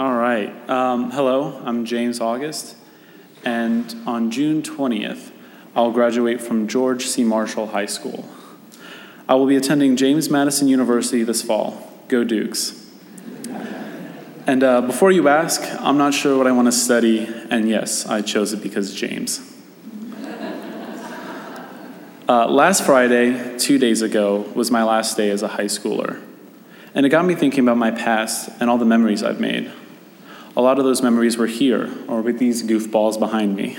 All right. Um, hello, I'm James August, and on June 20th, I'll graduate from George C. Marshall High School. I will be attending James Madison University this fall. Go Dukes. And uh, before you ask, I'm not sure what I want to study, and yes, I chose it because James. Uh, last Friday, two days ago, was my last day as a high schooler. And it got me thinking about my past and all the memories I've made. A lot of those memories were here, or with these goofballs behind me.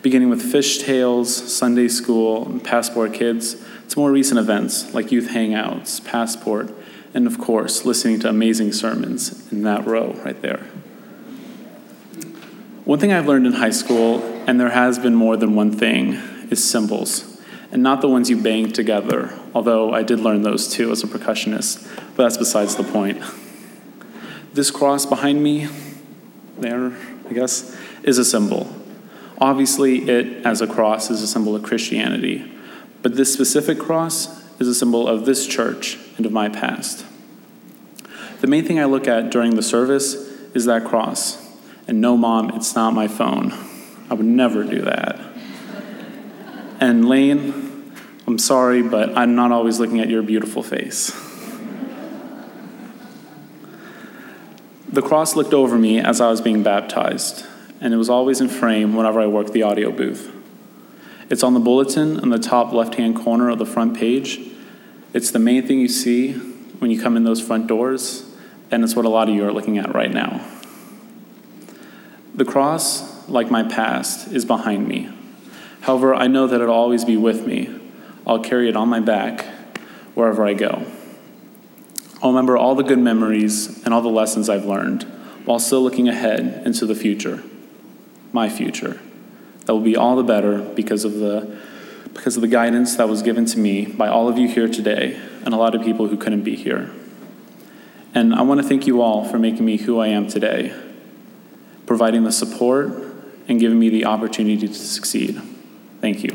Beginning with fish fishtails, Sunday school, and passport kids, to more recent events like youth hangouts, passport, and of course, listening to amazing sermons in that row right there. One thing I've learned in high school, and there has been more than one thing, is symbols, and not the ones you bang together, although I did learn those too as a percussionist, but that's besides the point. This cross behind me, there, I guess, is a symbol. Obviously, it, as a cross, is a symbol of Christianity, but this specific cross is a symbol of this church and of my past. The main thing I look at during the service is that cross. And no, mom, it's not my phone. I would never do that. And Lane, I'm sorry, but I'm not always looking at your beautiful face. The cross looked over me as I was being baptized, and it was always in frame whenever I worked the audio booth. It's on the bulletin in the top left hand corner of the front page. It's the main thing you see when you come in those front doors, and it's what a lot of you are looking at right now. The cross, like my past, is behind me. However, I know that it'll always be with me. I'll carry it on my back wherever I go. I'll remember all the good memories and all the lessons I've learned while still looking ahead into the future, my future. That will be all the better because of the because of the guidance that was given to me by all of you here today and a lot of people who couldn't be here. And I want to thank you all for making me who I am today, providing the support and giving me the opportunity to succeed. Thank you.